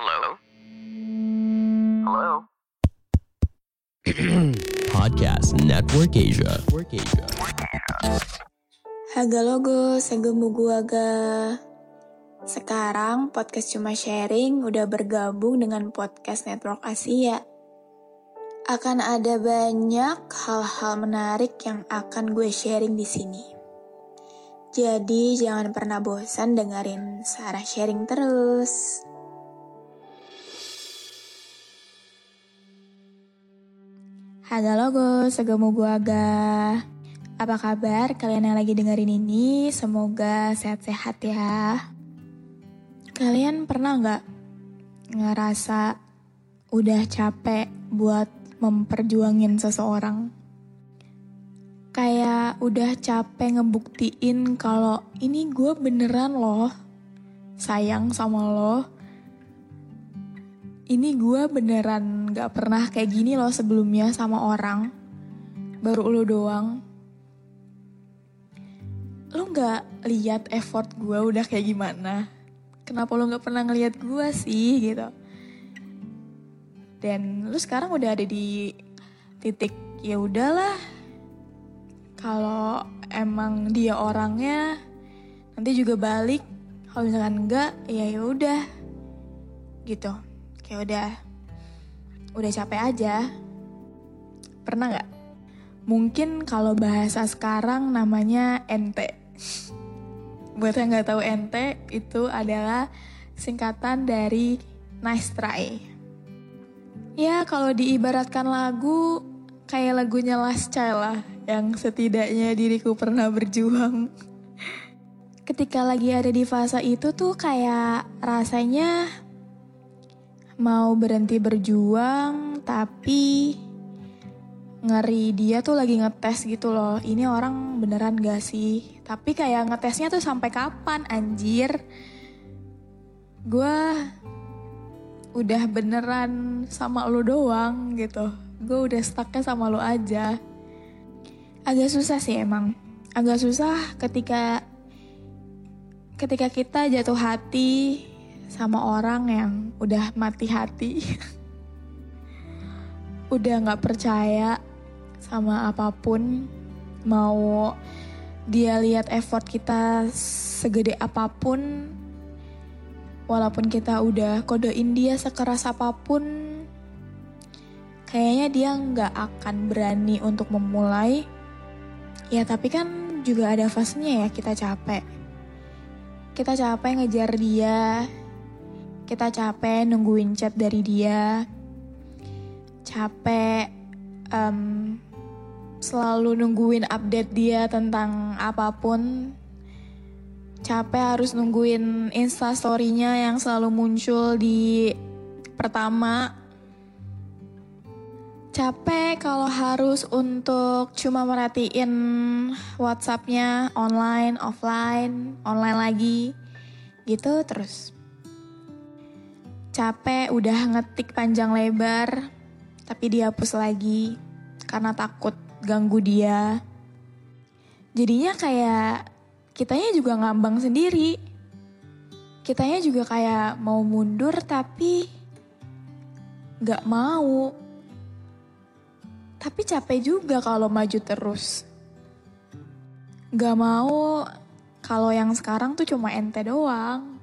Hello? Hello? Podcast Network Asia. Network Asia. Haga logo, segemu gua ga. Sekarang podcast cuma sharing udah bergabung dengan podcast Network Asia. Akan ada banyak hal-hal menarik yang akan gue sharing di sini. Jadi jangan pernah bosan dengerin Sarah sharing terus. Haga logo, segemu gua ga. Apa kabar kalian yang lagi dengerin ini? Semoga sehat-sehat ya. Kalian pernah nggak ngerasa udah capek buat memperjuangin seseorang? Kayak udah capek ngebuktiin kalau ini gue beneran loh sayang sama lo. Ini gue beneran gak pernah kayak gini loh sebelumnya sama orang. Baru lo doang. Lo gak lihat effort gue udah kayak gimana? kenapa lo nggak pernah ngelihat gue sih gitu dan lu sekarang udah ada di titik ya udahlah kalau emang dia orangnya nanti juga balik kalau misalkan enggak ya ya udah gitu kayak udah udah capek aja pernah nggak mungkin kalau bahasa sekarang namanya ente buat yang nggak tahu ente itu adalah singkatan dari nice try. Ya kalau diibaratkan lagu kayak lagunya Last Child lah yang setidaknya diriku pernah berjuang. Ketika lagi ada di fase itu tuh kayak rasanya mau berhenti berjuang tapi ngeri dia tuh lagi ngetes gitu loh. Ini orang beneran gak sih? Tapi kayak ngetesnya tuh sampai kapan anjir? Gue udah beneran sama lo doang gitu. Gue udah stucknya sama lo aja. Agak susah sih emang. Agak susah ketika ketika kita jatuh hati sama orang yang udah mati hati. udah gak percaya sama apa pun. Mau dia lihat effort kita segede apa pun. Walaupun kita udah kodein dia sekeras apa pun kayaknya dia nggak akan berani untuk memulai. Ya tapi kan juga ada fasenya ya kita capek. Kita capek ngejar dia kita capek nungguin chat dari dia capek um, selalu nungguin update dia tentang apa pun. Capek harus nungguin instastorynya yang selalu muncul di pertama. Capek kalau harus untuk cuma merhatiin WhatsAppnya online, offline, online lagi, gitu terus. Capek udah ngetik panjang lebar, tapi dihapus lagi karena takut ganggu dia. Jadinya kayak kitanya juga ngambang sendiri. Kitanya juga kayak mau mundur tapi gak mau. Tapi capek juga kalau maju terus. Gak mau kalau yang sekarang tuh cuma ente doang.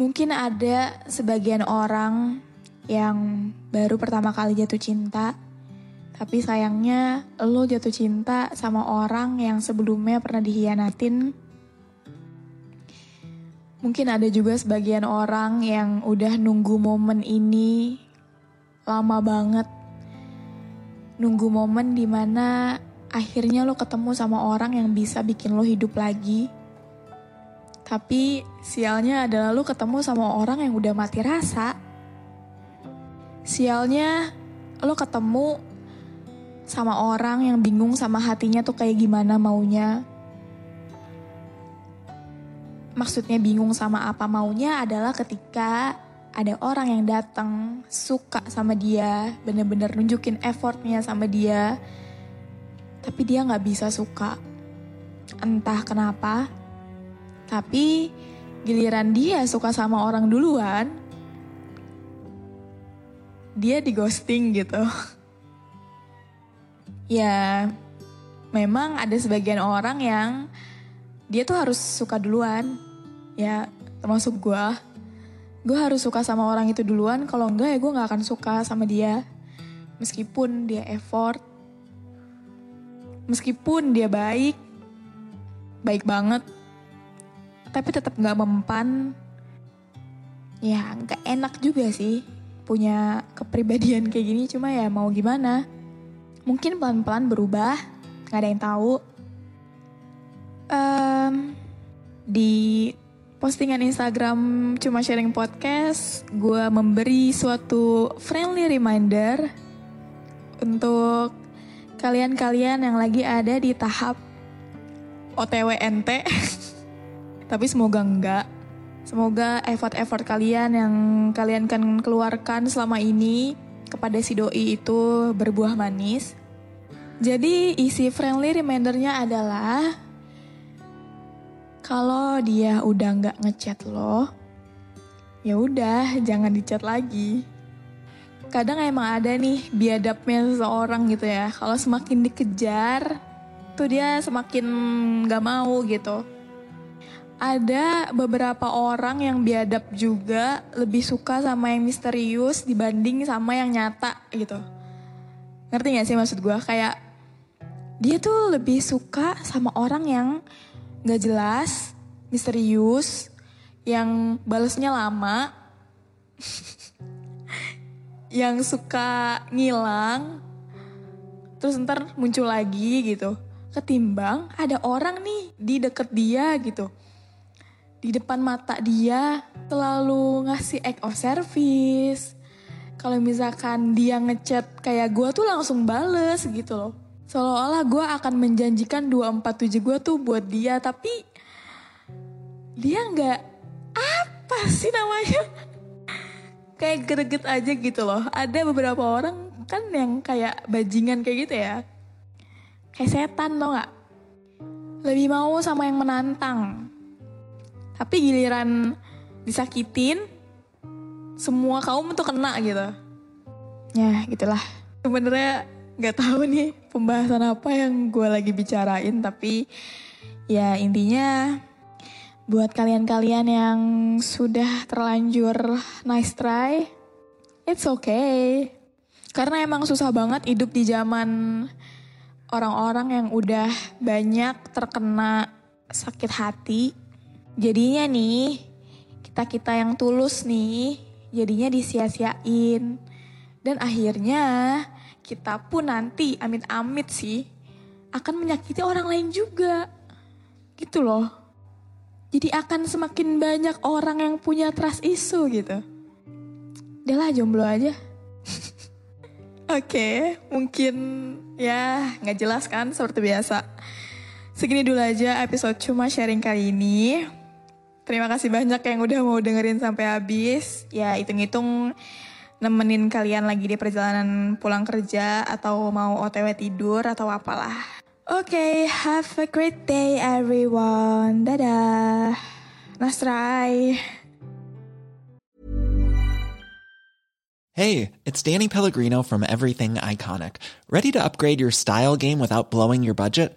Mungkin ada sebagian orang yang baru pertama kali jatuh cinta, tapi sayangnya lo jatuh cinta sama orang yang sebelumnya pernah dihianatin. Mungkin ada juga sebagian orang yang udah nunggu momen ini lama banget. Nunggu momen di mana akhirnya lo ketemu sama orang yang bisa bikin lo hidup lagi. Tapi sialnya adalah lu ketemu sama orang yang udah mati rasa. Sialnya lo ketemu sama orang yang bingung sama hatinya tuh kayak gimana maunya. Maksudnya bingung sama apa maunya adalah ketika ada orang yang datang suka sama dia, bener-bener nunjukin effortnya sama dia, tapi dia nggak bisa suka. Entah kenapa, tapi giliran dia suka sama orang duluan, dia di ghosting gitu. ya, memang ada sebagian orang yang dia tuh harus suka duluan. Ya, termasuk gue. Gue harus suka sama orang itu duluan, kalau enggak ya gue gak akan suka sama dia. Meskipun dia effort, meskipun dia baik, baik banget, tapi tetap nggak mempan. Ya nggak enak juga sih punya kepribadian kayak gini. Cuma ya mau gimana? Mungkin pelan-pelan berubah nggak ada yang tahu. Um, di postingan Instagram cuma sharing podcast gue memberi suatu friendly reminder untuk kalian-kalian yang lagi ada di tahap OTW NT Tapi semoga enggak. Semoga effort-effort kalian yang kalian kan keluarkan selama ini kepada si doi itu berbuah manis. Jadi isi friendly remindernya adalah kalau dia udah nggak ngechat lo, ya udah jangan dicat lagi. Kadang emang ada nih biadabnya seseorang gitu ya. Kalau semakin dikejar, tuh dia semakin nggak mau gitu ada beberapa orang yang biadab juga lebih suka sama yang misterius dibanding sama yang nyata gitu. Ngerti gak sih maksud gue? Kayak dia tuh lebih suka sama orang yang gak jelas, misterius, yang balesnya lama, yang suka ngilang, terus ntar muncul lagi gitu. Ketimbang ada orang nih di deket dia gitu di depan mata dia selalu ngasih act of service. Kalau misalkan dia ngechat kayak gue tuh langsung bales gitu loh. Seolah-olah gue akan menjanjikan 247 gue tuh buat dia. Tapi dia nggak apa sih namanya. kayak greget aja gitu loh. Ada beberapa orang kan yang kayak bajingan kayak gitu ya. Kayak setan tau gak? Lebih mau sama yang menantang tapi giliran disakitin semua kaum tuh kena gitu. Ya gitulah. Sebenarnya nggak tahu nih pembahasan apa yang gue lagi bicarain tapi ya intinya buat kalian-kalian yang sudah terlanjur nice try it's okay. Karena emang susah banget hidup di zaman orang-orang yang udah banyak terkena sakit hati Jadinya nih, kita-kita yang tulus nih, jadinya disia-siain. Dan akhirnya kita pun nanti amit-amit sih akan menyakiti orang lain juga. Gitu loh. Jadi akan semakin banyak orang yang punya trust issue gitu. Udahlah jomblo aja. Oke, okay, mungkin ya nggak jelas kan seperti biasa. Segini dulu aja episode cuma sharing kali ini. Terima kasih banyak yang udah mau dengerin sampai habis. Ya hitung-hitung nemenin kalian lagi di perjalanan pulang kerja atau mau otw tidur atau apalah. Oke, okay, have a great day everyone. Dadah. Nasrai. Hey, it's Danny Pellegrino from Everything Iconic. Ready to upgrade your style game without blowing your budget?